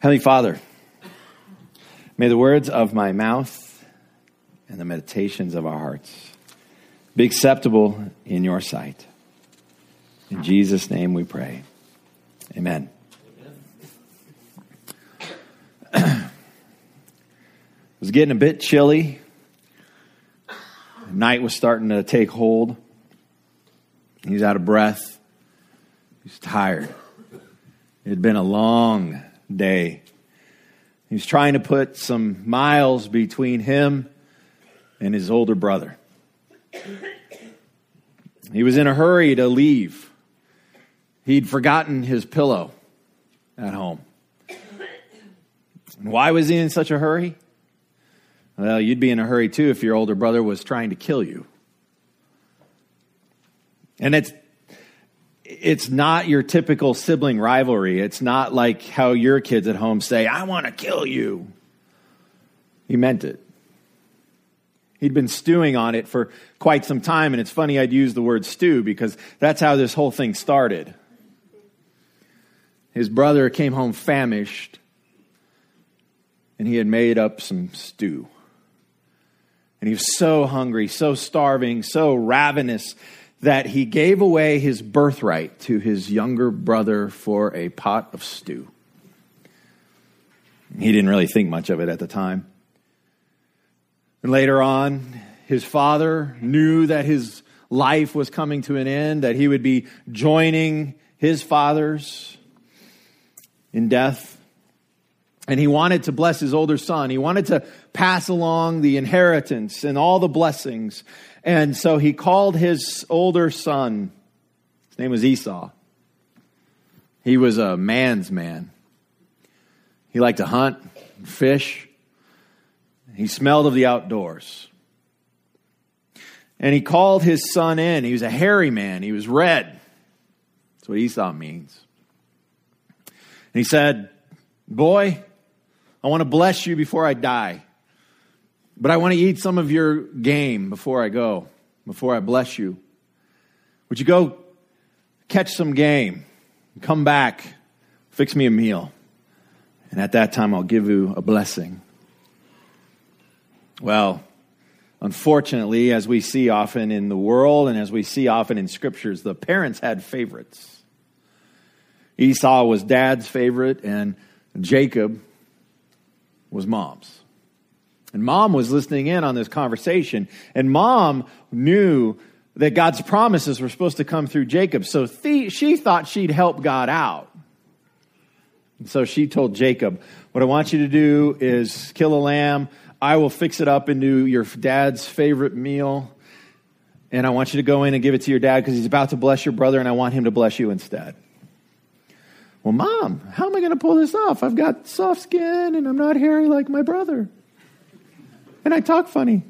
Heavenly Father, may the words of my mouth and the meditations of our hearts be acceptable in your sight. In Jesus' name we pray. Amen. it was getting a bit chilly. night was starting to take hold. He's out of breath. He's tired. It had been a long day. He was trying to put some miles between him and his older brother. He was in a hurry to leave. He'd forgotten his pillow at home. And why was he in such a hurry? Well, you'd be in a hurry too if your older brother was trying to kill you. And it's it's not your typical sibling rivalry. It's not like how your kids at home say, I want to kill you. He meant it. He'd been stewing on it for quite some time, and it's funny I'd use the word stew because that's how this whole thing started. His brother came home famished, and he had made up some stew. And he was so hungry, so starving, so ravenous that he gave away his birthright to his younger brother for a pot of stew. He didn't really think much of it at the time. And later on, his father knew that his life was coming to an end, that he would be joining his fathers in death. And he wanted to bless his older son. He wanted to pass along the inheritance and all the blessings. And so he called his older son, his name was Esau. He was a man's man. He liked to hunt, fish. He smelled of the outdoors. And he called his son in. He was a hairy man. He was red. That's what Esau means. And he said, Boy, I want to bless you before I die. But I want to eat some of your game before I go, before I bless you. Would you go catch some game, come back, fix me a meal, and at that time I'll give you a blessing? Well, unfortunately, as we see often in the world and as we see often in scriptures, the parents had favorites. Esau was dad's favorite, and Jacob was mom's. And mom was listening in on this conversation, and mom knew that God's promises were supposed to come through Jacob. So she thought she'd help God out. And so she told Jacob, What I want you to do is kill a lamb. I will fix it up into your dad's favorite meal. And I want you to go in and give it to your dad because he's about to bless your brother, and I want him to bless you instead. Well, mom, how am I going to pull this off? I've got soft skin and I'm not hairy like my brother and I talk funny.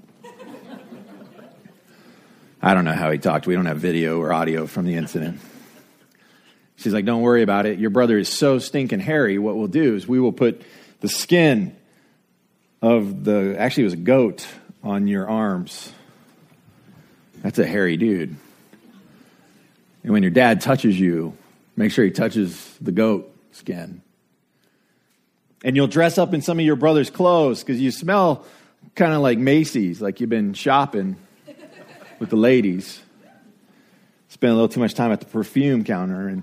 I don't know how he talked. We don't have video or audio from the incident. She's like, Don't worry about it. Your brother is so stinking hairy. What we'll do is we will put the skin of the, actually, it was a goat on your arms. That's a hairy dude. And when your dad touches you, make sure he touches the goat skin. And you'll dress up in some of your brother's clothes because you smell kind of like Macy's, like you've been shopping with the ladies. Spend a little too much time at the perfume counter, and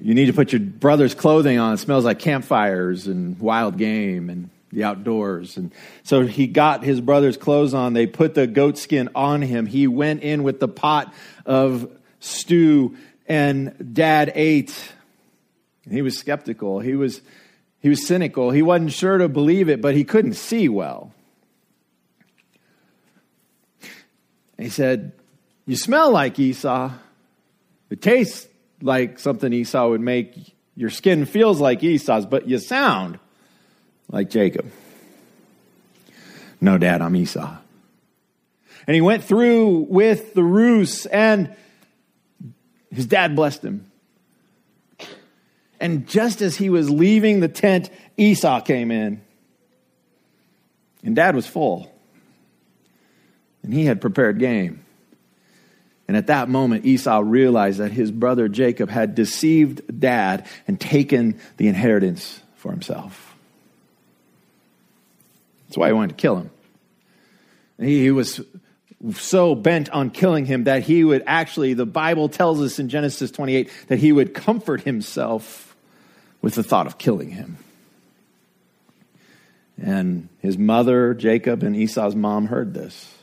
you need to put your brother's clothing on. It smells like campfires and wild game and the outdoors. And so he got his brother's clothes on. They put the goatskin on him. He went in with the pot of stew, and dad ate. He was skeptical. He was, he was cynical. He wasn't sure to believe it, but he couldn't see well. And he said, You smell like Esau. It tastes like something Esau would make. Your skin feels like Esau's, but you sound like Jacob. No, Dad, I'm Esau. And he went through with the ruse, and his dad blessed him. And just as he was leaving the tent, Esau came in. And dad was full and he had prepared game. And at that moment, Esau realized that his brother Jacob had deceived dad and taken the inheritance for himself. That's why he wanted to kill him. He was so bent on killing him that he would actually, the Bible tells us in Genesis 28 that he would comfort himself with the thought of killing him. And his mother, Jacob, and Esau's mom heard this.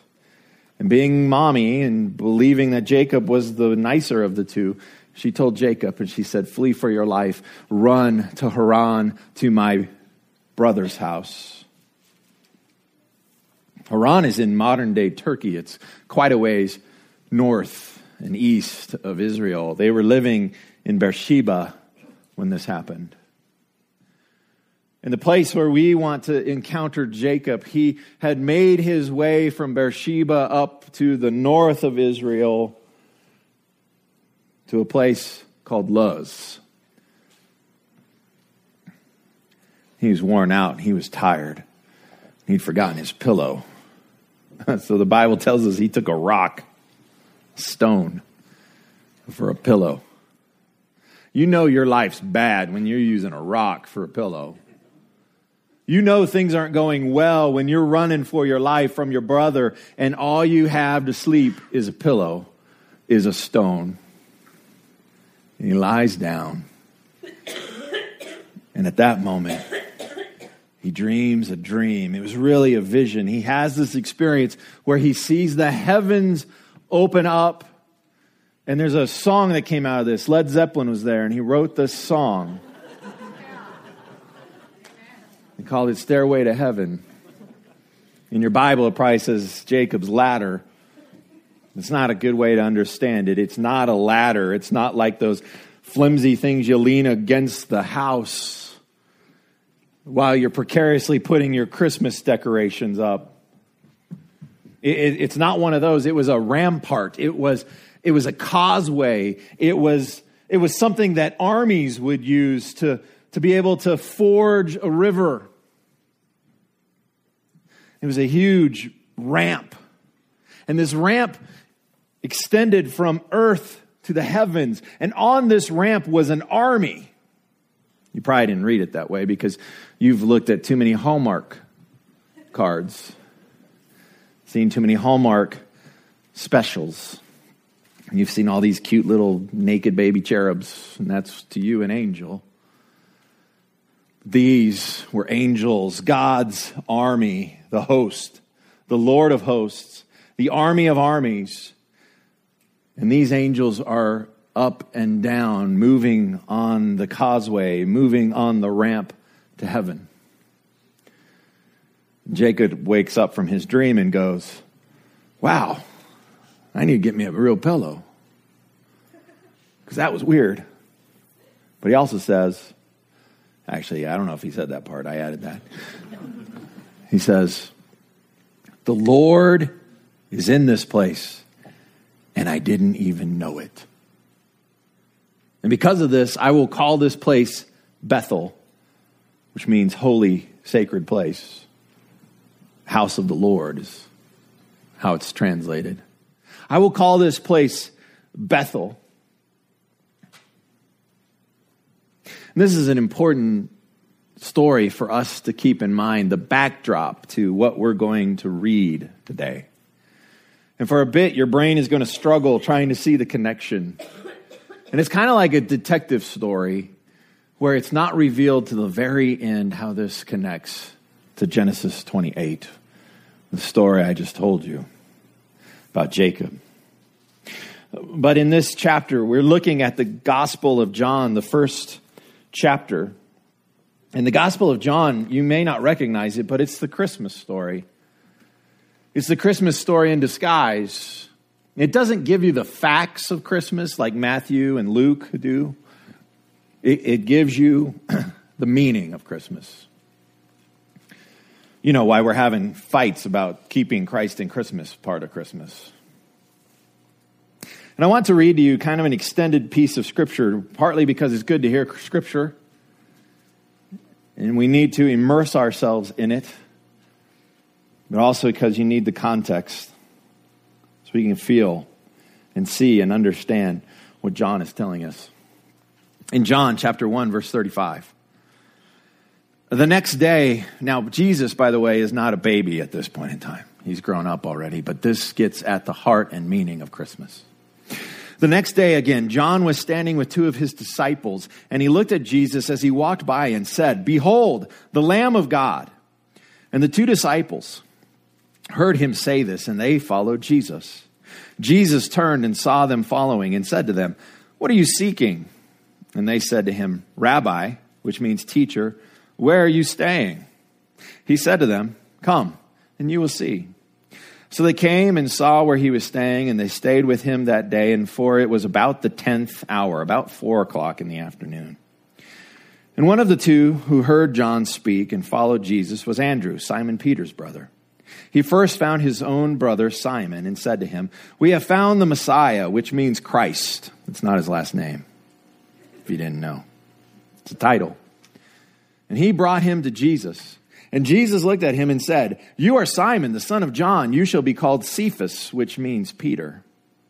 And being mommy and believing that Jacob was the nicer of the two, she told Jacob and she said, Flee for your life, run to Haran to my brother's house. Haran is in modern day Turkey. It's quite a ways north and east of Israel. They were living in Beersheba when this happened. In the place where we want to encounter Jacob, he had made his way from Beersheba up to the north of Israel to a place called Luz. He was worn out. He was tired. He'd forgotten his pillow. so the Bible tells us he took a rock, stone, for a pillow. You know your life's bad when you're using a rock for a pillow. You know things aren't going well when you're running for your life from your brother and all you have to sleep is a pillow, is a stone. And he lies down. And at that moment, he dreams a dream. It was really a vision. He has this experience where he sees the heavens open up. And there's a song that came out of this. Led Zeppelin was there, and he wrote this song. Called it Stairway to Heaven. In your Bible, it probably says Jacob's ladder. It's not a good way to understand it. It's not a ladder. It's not like those flimsy things you lean against the house while you're precariously putting your Christmas decorations up. It, it, it's not one of those. It was a rampart. It was, it was a causeway. It was, it was something that armies would use to, to be able to forge a river. It was a huge ramp. And this ramp extended from earth to the heavens. And on this ramp was an army. You probably didn't read it that way because you've looked at too many Hallmark cards, seen too many Hallmark specials. You've seen all these cute little naked baby cherubs, and that's to you an angel. These were angels, God's army, the host, the Lord of hosts, the army of armies. And these angels are up and down, moving on the causeway, moving on the ramp to heaven. Jacob wakes up from his dream and goes, Wow, I need to get me a real pillow. Because that was weird. But he also says, Actually, I don't know if he said that part. I added that. He says, The Lord is in this place, and I didn't even know it. And because of this, I will call this place Bethel, which means holy, sacred place. House of the Lord is how it's translated. I will call this place Bethel And this is an important story for us to keep in mind, the backdrop to what we're going to read today. And for a bit, your brain is going to struggle trying to see the connection. And it's kind of like a detective story where it's not revealed to the very end how this connects to Genesis 28, the story I just told you about Jacob. But in this chapter, we're looking at the Gospel of John, the first chapter. In the Gospel of John, you may not recognize it, but it's the Christmas story. It's the Christmas story in disguise. It doesn't give you the facts of Christmas like Matthew and Luke do, it, it gives you the meaning of Christmas. You know why we're having fights about keeping Christ in Christmas part of Christmas. And I want to read to you kind of an extended piece of Scripture, partly because it's good to hear Scripture, and we need to immerse ourselves in it, but also because you need the context so we can feel and see and understand what John is telling us. In John chapter 1, verse 35, The next day, now Jesus, by the way, is not a baby at this point in time. He's grown up already, but this gets at the heart and meaning of Christmas. The next day, again, John was standing with two of his disciples, and he looked at Jesus as he walked by and said, Behold, the Lamb of God. And the two disciples heard him say this, and they followed Jesus. Jesus turned and saw them following and said to them, What are you seeking? And they said to him, Rabbi, which means teacher, where are you staying? He said to them, Come, and you will see. So they came and saw where he was staying, and they stayed with him that day, and for it was about the tenth hour, about four o'clock in the afternoon. And one of the two who heard John speak and followed Jesus was Andrew, Simon Peter's brother. He first found his own brother Simon and said to him, We have found the Messiah, which means Christ. It's not his last name, if you didn't know. It's a title. And he brought him to Jesus. And Jesus looked at him and said, You are Simon, the son of John. You shall be called Cephas, which means Peter.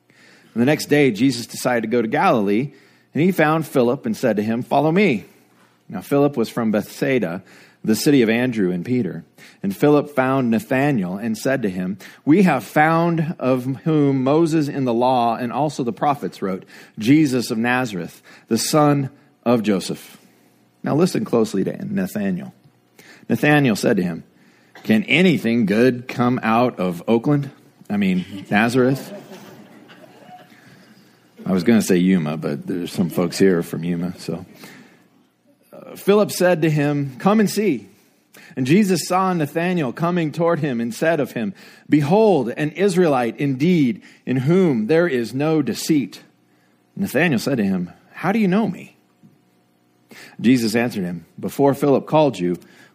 And the next day, Jesus decided to go to Galilee, and he found Philip and said to him, Follow me. Now, Philip was from Bethsaida, the city of Andrew and Peter. And Philip found Nathanael and said to him, We have found of whom Moses in the law and also the prophets wrote, Jesus of Nazareth, the son of Joseph. Now, listen closely to Nathanael. Nathanael said to him, Can anything good come out of Oakland? I mean, Nazareth? I was going to say Yuma, but there's some folks here from Yuma. So uh, Philip said to him, Come and see. And Jesus saw Nathanael coming toward him and said of him, Behold, an Israelite indeed, in whom there is no deceit. Nathanael said to him, How do you know me? Jesus answered him, Before Philip called you,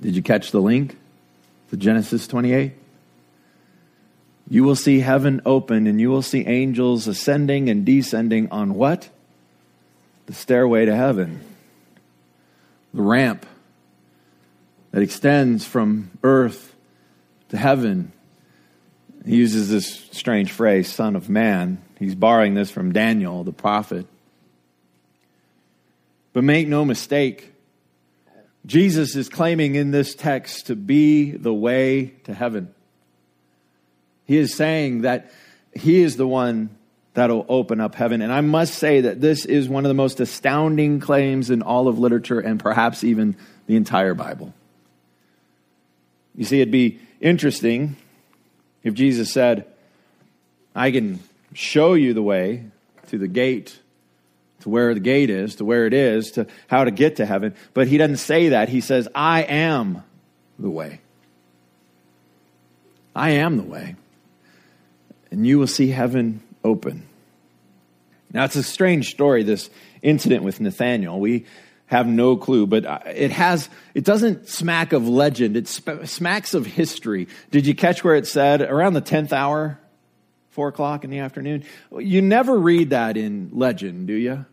Did you catch the link to Genesis 28? You will see heaven open and you will see angels ascending and descending on what? The stairway to heaven. The ramp that extends from earth to heaven. He uses this strange phrase, Son of Man. He's borrowing this from Daniel, the prophet. But make no mistake, Jesus is claiming in this text to be the way to heaven. He is saying that he is the one that'll open up heaven. And I must say that this is one of the most astounding claims in all of literature and perhaps even the entire Bible. You see, it'd be interesting if Jesus said, I can show you the way to the gate to where the gate is, to where it is, to how to get to heaven. But he doesn't say that. He says, I am the way. I am the way. And you will see heaven open. Now, it's a strange story, this incident with Nathaniel. We have no clue, but uh, it has, it doesn't smack of legend. It smacks of history. Did you catch where it said around the 10th hour? four o'clock in the afternoon. You never read that in legend, do you?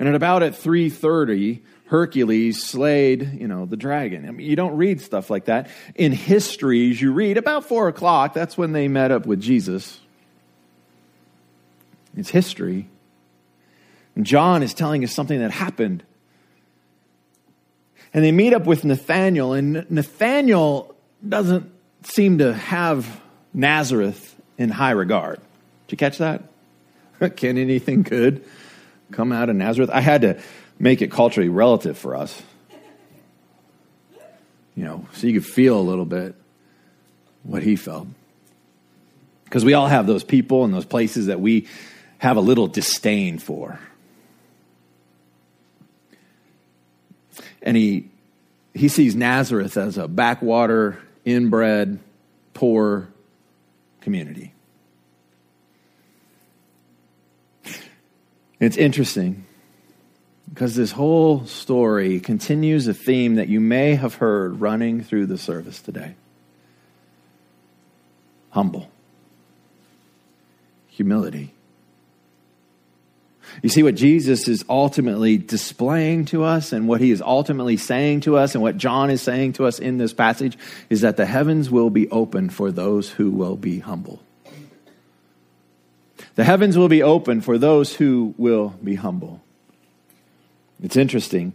And at about at 3:30, Hercules slayed, you know, the dragon. I mean, you don't read stuff like that. In histories, you read about four o'clock. That's when they met up with Jesus. It's history. And John is telling us something that happened. And they meet up with Nathaniel, and Nathaniel doesn't seem to have Nazareth in high regard. Did you catch that? Can anything good come out of Nazareth. I had to make it culturally relative for us. You know, so you could feel a little bit what he felt. Because we all have those people and those places that we have a little disdain for. And he he sees Nazareth as a backwater, inbred, poor community. It's interesting. Because this whole story continues a theme that you may have heard running through the service today humble, humility. You see, what Jesus is ultimately displaying to us and what he is ultimately saying to us and what John is saying to us in this passage is that the heavens will be open for those who will be humble. The heavens will be open for those who will be humble. It's interesting.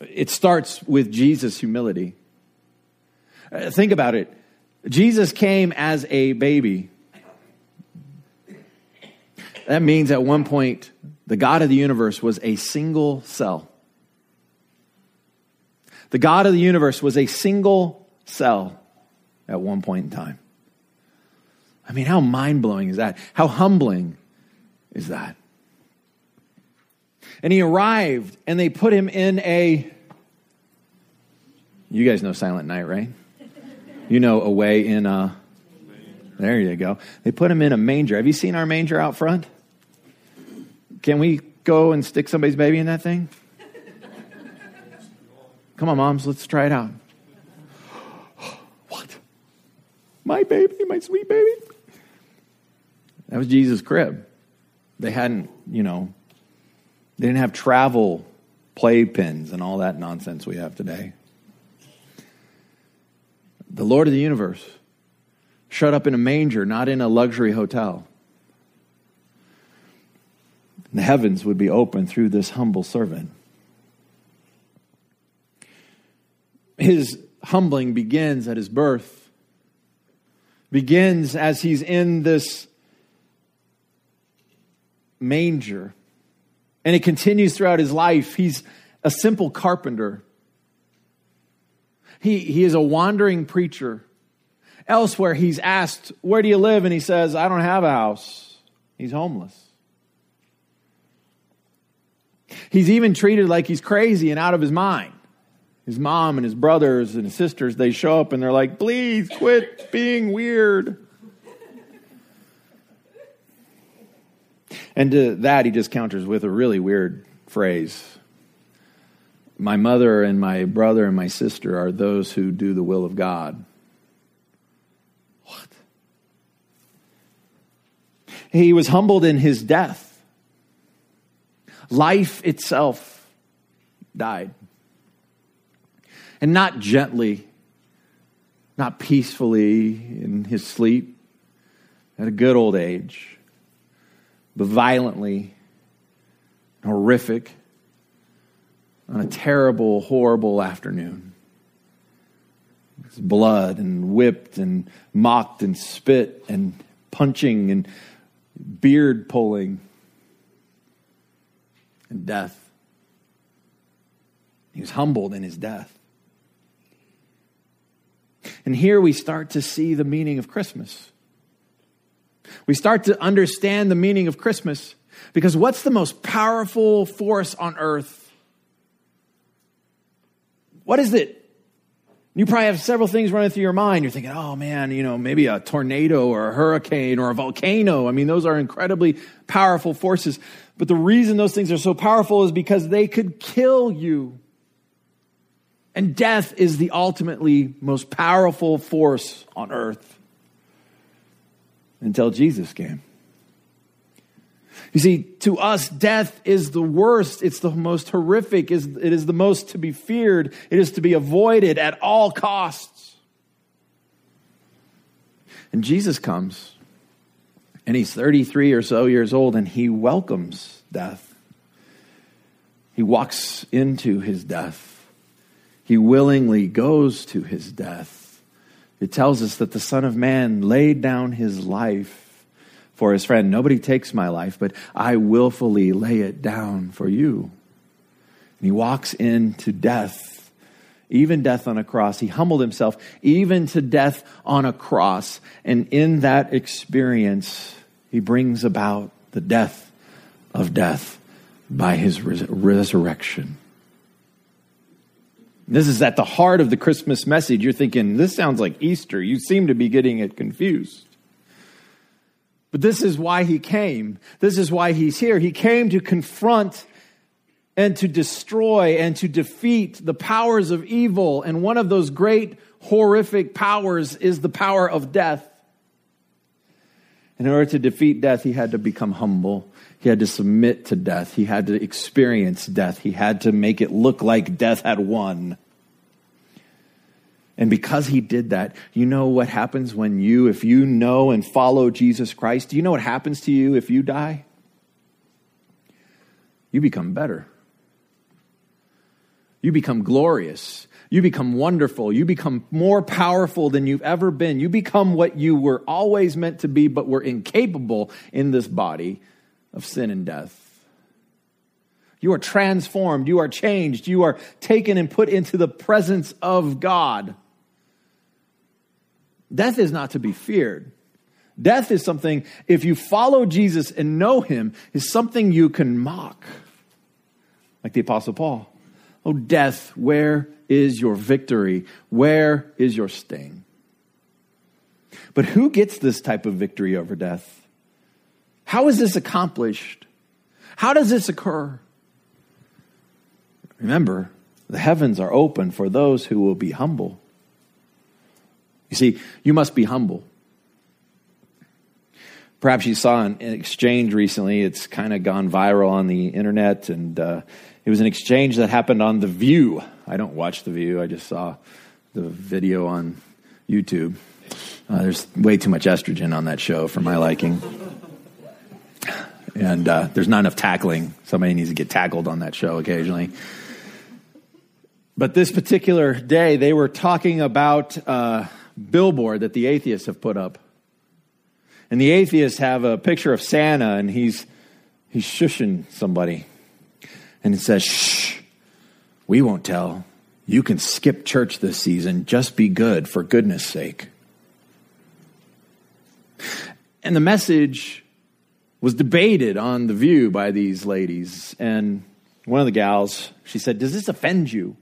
It starts with Jesus' humility. Uh, think about it. Jesus came as a baby. That means at one point, the God of the universe was a single cell. The God of the universe was a single cell at one point in time. I mean, how mind blowing is that? How humbling is that? And he arrived, and they put him in a. You guys know Silent Night, right? You know, away in a. There you go. They put him in a manger. Have you seen our manger out front? Can we go and stick somebody's baby in that thing? Come on, moms, let's try it out. what? My baby, my sweet baby? That was Jesus' crib. They hadn't, you know, they didn't have travel playpens and all that nonsense we have today. The Lord of the universe shut up in a manger, not in a luxury hotel. The heavens would be open through this humble servant. His humbling begins at his birth, begins as he's in this manger. And it continues throughout his life. He's a simple carpenter. He, he is a wandering preacher. Elsewhere, he's asked, Where do you live? And he says, I don't have a house. He's homeless. He's even treated like he's crazy and out of his mind. His mom and his brothers and his sisters, they show up and they're like, Please quit being weird. And to that, he just counters with a really weird phrase My mother and my brother and my sister are those who do the will of God. What? He was humbled in his death. Life itself died. And not gently, not peacefully in his sleep, at a good old age but violently, horrific, on a terrible, horrible afternoon. It's blood and whipped and mocked and spit and punching and beard pulling and death. He was humbled in his death. And here we start to see the meaning of Christmas. We start to understand the meaning of Christmas because what's the most powerful force on earth? What is it? You probably have several things running through your mind. You're thinking, oh man, you know, maybe a tornado or a hurricane or a volcano. I mean, those are incredibly powerful forces. But the reason those things are so powerful is because they could kill you. And death is the ultimately most powerful force on earth until Jesus came. You see, to us, death is the worst. It's the most horrific. It is the most to be feared. It is to be avoided at all costs. And Jesus comes, and he's 33 or so years old, and he welcomes death. He walks into his death. He willingly goes to his death. It tells us that the Son of Man laid down his life for his friend. Nobody takes my life, but I willfully lay it down for you. And he walks into death, even death on a cross. He humbled himself, even to death on a cross. And in that experience, he brings about the death of death by his res- resurrection. This is at the heart of the Christmas message. You're thinking, this sounds like Easter. You seem to be getting it confused. But this is why he came. This is why he's here. He came to confront and to destroy and to defeat the powers of evil. And one of those great, horrific powers is the power of death. In order to defeat death, he had to become humble. He had to submit to death. He had to experience death. He had to make it look like death had won. And because he did that, you know what happens when you, if you know and follow Jesus Christ, do you know what happens to you if you die? You become better. You become glorious. You become wonderful. You become more powerful than you've ever been. You become what you were always meant to be, but were incapable in this body of sin and death. You are transformed. You are changed. You are taken and put into the presence of God. Death is not to be feared. Death is something, if you follow Jesus and know him, is something you can mock. Like the Apostle Paul. Oh, death, where is your victory? Where is your sting? But who gets this type of victory over death? How is this accomplished? How does this occur? Remember, the heavens are open for those who will be humble. You see, you must be humble. Perhaps you saw an exchange recently. It's kind of gone viral on the internet, and uh, it was an exchange that happened on The View. I don't watch The View, I just saw the video on YouTube. Uh, there's way too much estrogen on that show for my liking. And uh, there's not enough tackling. Somebody needs to get tackled on that show occasionally. But this particular day, they were talking about uh, billboard that the atheists have put up. And the atheists have a picture of Santa and he's, he's shushing somebody. And it says, shh, we won't tell. You can skip church this season. Just be good for goodness sake. And the message was debated on The View by these ladies. And one of the gals, she said, Does this offend you?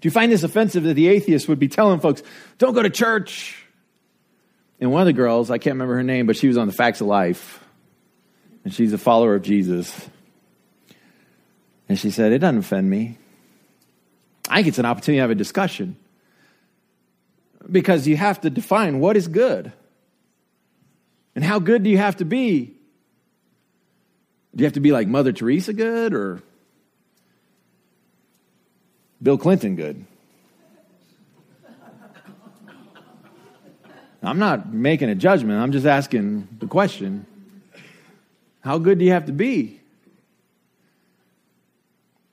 Do you find this offensive that the atheists would be telling folks, don't go to church? And one of the girls, I can't remember her name, but she was on the Facts of Life. And she's a follower of Jesus. And she said, It doesn't offend me. I think it's an opportunity to have a discussion. Because you have to define what is good. And how good do you have to be? Do you have to be like Mother Teresa good or Bill Clinton good? I'm not making a judgment. I'm just asking the question How good do you have to be?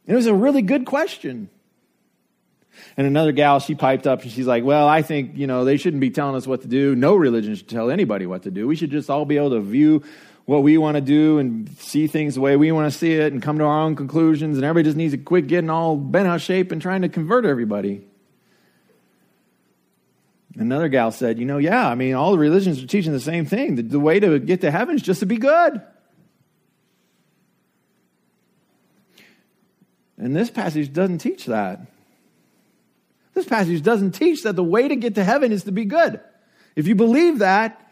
It was a really good question. And another gal, she piped up and she's like, Well, I think, you know, they shouldn't be telling us what to do. No religion should tell anybody what to do. We should just all be able to view what we want to do and see things the way we want to see it and come to our own conclusions. And everybody just needs to quit getting all bent out of shape and trying to convert everybody. Another gal said, You know, yeah, I mean, all the religions are teaching the same thing. The, the way to get to heaven is just to be good. And this passage doesn't teach that. This passage doesn't teach that the way to get to heaven is to be good. If you believe that,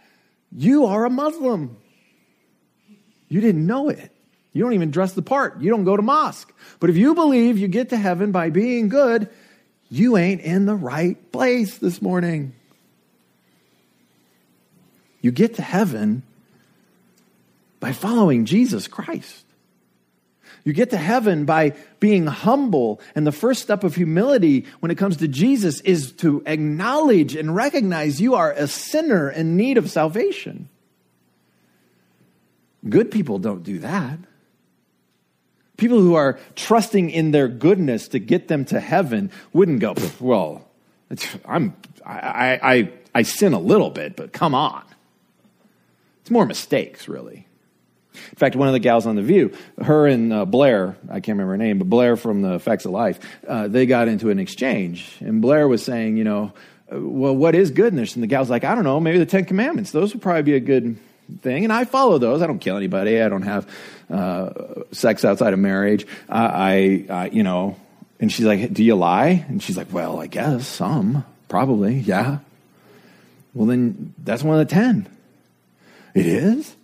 you are a Muslim. You didn't know it. You don't even dress the part. You don't go to mosque. But if you believe you get to heaven by being good, you ain't in the right place this morning. You get to heaven by following Jesus Christ. You get to heaven by being humble. And the first step of humility when it comes to Jesus is to acknowledge and recognize you are a sinner in need of salvation. Good people don't do that. People who are trusting in their goodness to get them to heaven wouldn't go, well, I'm, I, I, I sin a little bit, but come on. It's more mistakes, really. In fact, one of the gals on The View, her and uh, Blair, I can't remember her name, but Blair from the Facts of Life, uh, they got into an exchange. And Blair was saying, you know, uh, well, what is goodness? And the gal's like, I don't know, maybe the Ten Commandments. Those would probably be a good thing. And I follow those. I don't kill anybody. I don't have uh, sex outside of marriage. I, I you know, and she's like, do you lie? And she's like, well, I guess some, probably, yeah. Well, then that's one of the ten. It is?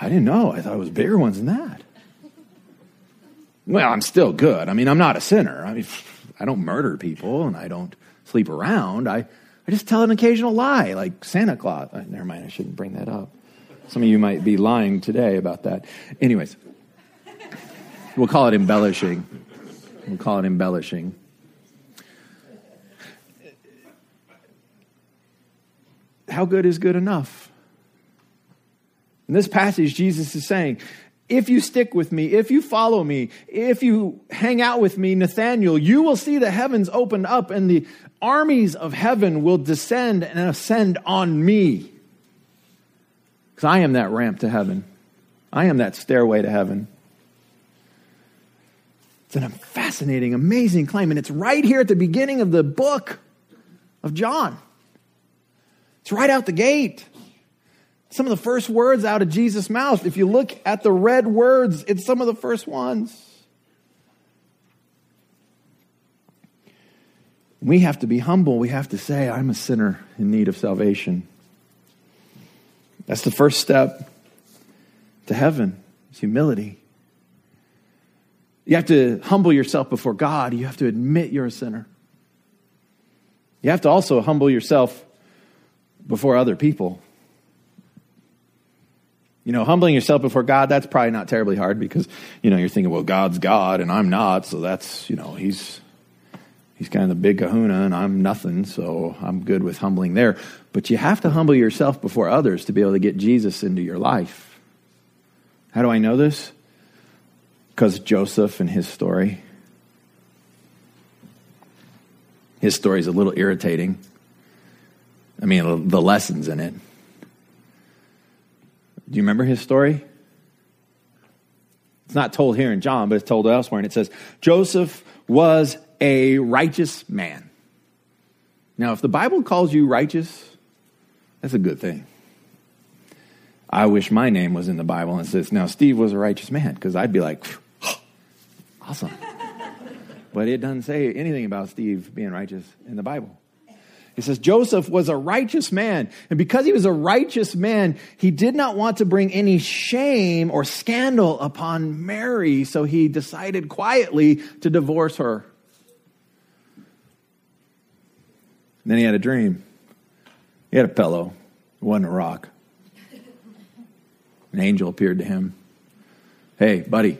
I didn't know. I thought it was bigger ones than that. Well, I'm still good. I mean, I'm not a sinner. I mean, I don't murder people and I don't sleep around. I, I just tell an occasional lie, like Santa Claus. Uh, never mind, I shouldn't bring that up. Some of you might be lying today about that. Anyways, we'll call it embellishing. We'll call it embellishing. How good is good enough? In this passage, Jesus is saying, if you stick with me, if you follow me, if you hang out with me, Nathaniel, you will see the heavens opened up and the armies of heaven will descend and ascend on me. Because I am that ramp to heaven, I am that stairway to heaven. It's a fascinating, amazing claim, and it's right here at the beginning of the book of John. It's right out the gate. Some of the first words out of Jesus' mouth. If you look at the red words, it's some of the first ones. We have to be humble. We have to say, I'm a sinner in need of salvation. That's the first step to heaven, is humility. You have to humble yourself before God. You have to admit you're a sinner. You have to also humble yourself before other people. You know, humbling yourself before God, that's probably not terribly hard because, you know, you're thinking, well, God's God and I'm not, so that's, you know, he's he's kind of the big kahuna and I'm nothing, so I'm good with humbling there. But you have to humble yourself before others to be able to get Jesus into your life. How do I know this? Because Joseph and his story. His story is a little irritating. I mean, the lessons in it. Do you remember his story? It's not told here in John, but it's told elsewhere. And it says, Joseph was a righteous man. Now, if the Bible calls you righteous, that's a good thing. I wish my name was in the Bible and says, now Steve was a righteous man, because I'd be like, awesome. but it doesn't say anything about Steve being righteous in the Bible. He says Joseph was a righteous man. And because he was a righteous man, he did not want to bring any shame or scandal upon Mary. So he decided quietly to divorce her. And then he had a dream. He had a pillow, it wasn't a rock. An angel appeared to him. Hey, buddy,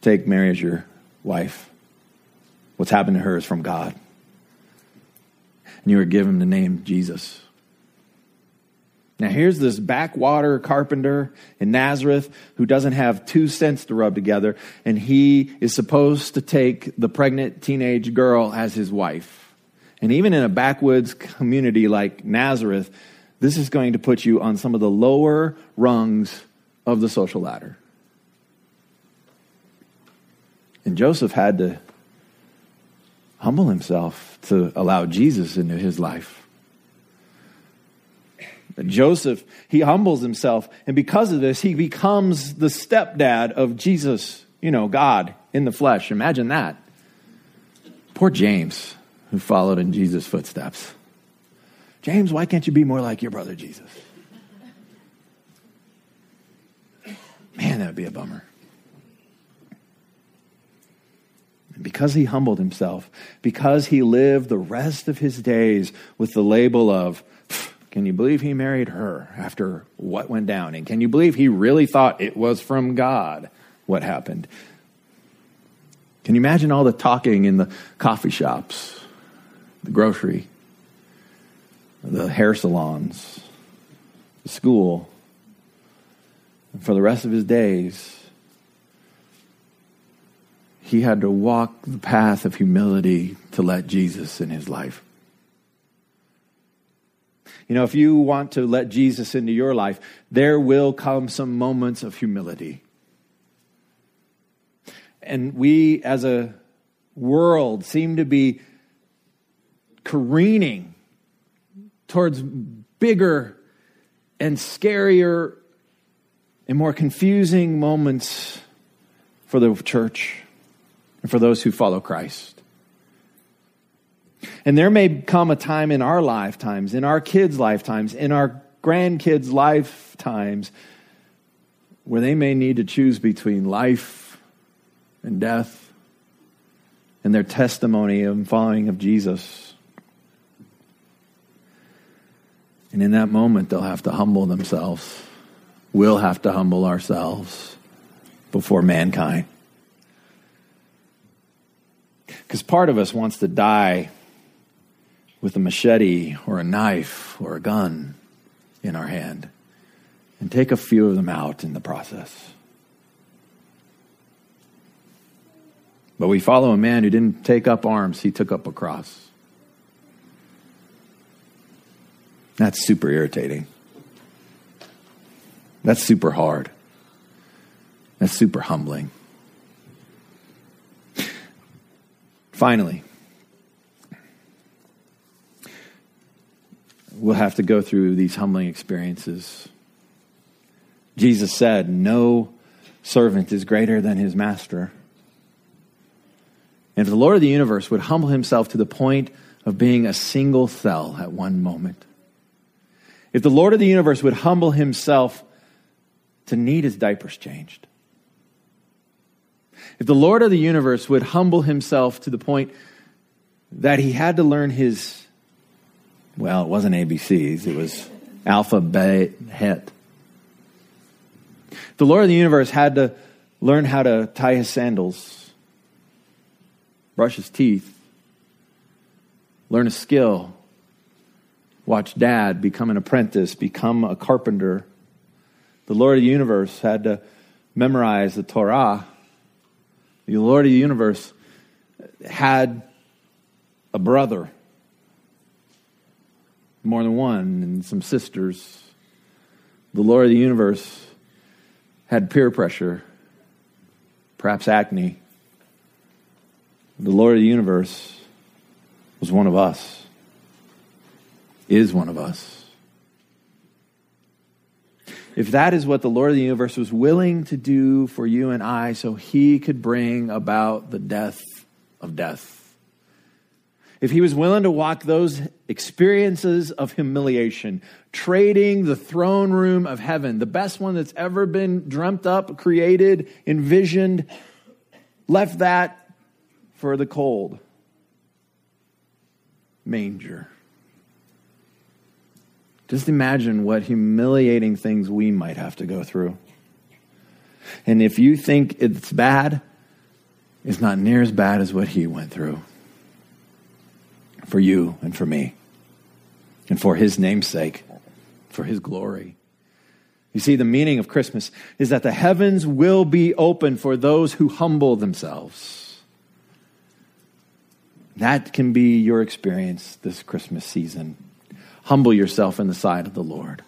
take Mary as your wife. What's happened to her is from God and you were given the name Jesus. Now, here's this backwater carpenter in Nazareth who doesn't have two cents to rub together, and he is supposed to take the pregnant teenage girl as his wife. And even in a backwoods community like Nazareth, this is going to put you on some of the lower rungs of the social ladder. And Joseph had to humble himself to allow Jesus into his life. Joseph, he humbles himself, and because of this, he becomes the stepdad of Jesus, you know, God in the flesh. Imagine that. Poor James, who followed in Jesus' footsteps. James, why can't you be more like your brother Jesus? Man, that would be a bummer. Because he humbled himself, because he lived the rest of his days with the label of, can you believe he married her after what went down? And can you believe he really thought it was from God what happened? Can you imagine all the talking in the coffee shops, the grocery, the hair salons, the school, and for the rest of his days? He had to walk the path of humility to let Jesus in his life. You know, if you want to let Jesus into your life, there will come some moments of humility. And we as a world seem to be careening towards bigger and scarier and more confusing moments for the church and for those who follow Christ. And there may come a time in our lifetimes, in our kids' lifetimes, in our grandkids' lifetimes, where they may need to choose between life and death and their testimony and following of Jesus. And in that moment, they'll have to humble themselves. We'll have to humble ourselves before mankind. Because part of us wants to die with a machete or a knife or a gun in our hand and take a few of them out in the process. But we follow a man who didn't take up arms, he took up a cross. That's super irritating. That's super hard. That's super humbling. Finally, we'll have to go through these humbling experiences. Jesus said, No servant is greater than his master. And if the Lord of the universe would humble himself to the point of being a single cell at one moment, if the Lord of the universe would humble himself to need his diapers changed, if the Lord of the universe would humble himself to the point that he had to learn his, well, it wasn't ABCs, it was alphabet. Het. The Lord of the universe had to learn how to tie his sandals, brush his teeth, learn a skill, watch dad become an apprentice, become a carpenter. The Lord of the universe had to memorize the Torah the Lord of the universe had a brother, more than one, and some sisters. The Lord of the universe had peer pressure, perhaps acne. The Lord of the universe was one of us, is one of us if that is what the Lord of the universe was willing to do for you and I so he could bring about the death of death, if he was willing to walk those experiences of humiliation, trading the throne room of heaven, the best one that's ever been dreamt up, created, envisioned, left that for the cold manger. Just imagine what humiliating things we might have to go through. And if you think it's bad, it's not near as bad as what he went through for you and for me, and for his namesake, for his glory. You see, the meaning of Christmas is that the heavens will be open for those who humble themselves. That can be your experience this Christmas season. Humble yourself in the sight of the Lord.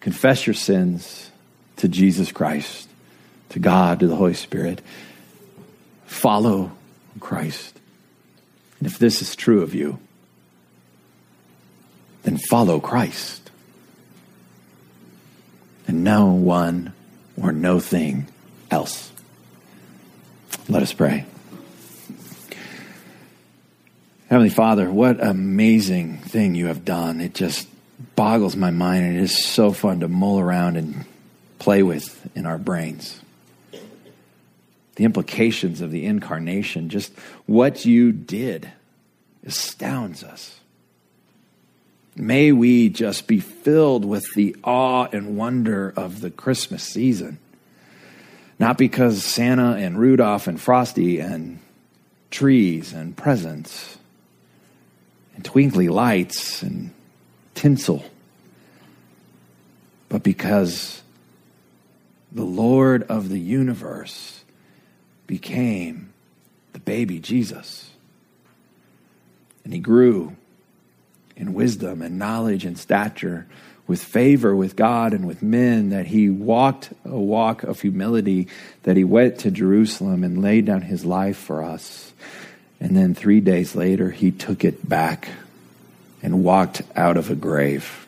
Confess your sins to Jesus Christ, to God, to the Holy Spirit. Follow Christ. And if this is true of you, then follow Christ. And no one or no thing else. Let us pray. Heavenly Father, what amazing thing you have done. It just boggles my mind, and it is so fun to mull around and play with in our brains. The implications of the incarnation, just what you did, astounds us. May we just be filled with the awe and wonder of the Christmas season. Not because Santa and Rudolph and Frosty and trees and presents and twinkly lights and tinsel, but because the Lord of the universe became the baby Jesus. And he grew in wisdom and knowledge and stature, with favor with God and with men, that he walked a walk of humility, that he went to Jerusalem and laid down his life for us. And then three days later, he took it back and walked out of a grave.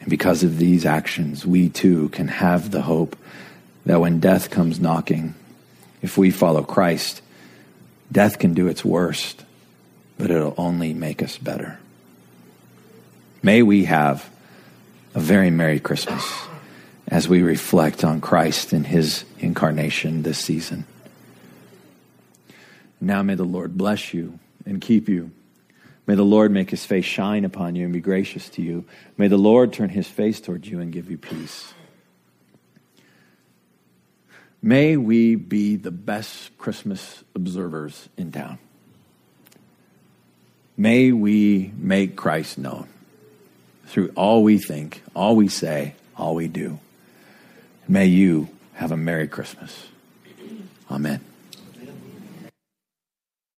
And because of these actions, we too can have the hope that when death comes knocking, if we follow Christ, death can do its worst, but it'll only make us better. May we have a very Merry Christmas as we reflect on Christ and his incarnation this season. Now may the Lord bless you and keep you. May the Lord make his face shine upon you and be gracious to you. May the Lord turn his face toward you and give you peace. May we be the best Christmas observers in town. May we make Christ known through all we think, all we say, all we do. May you have a Merry Christmas. Amen.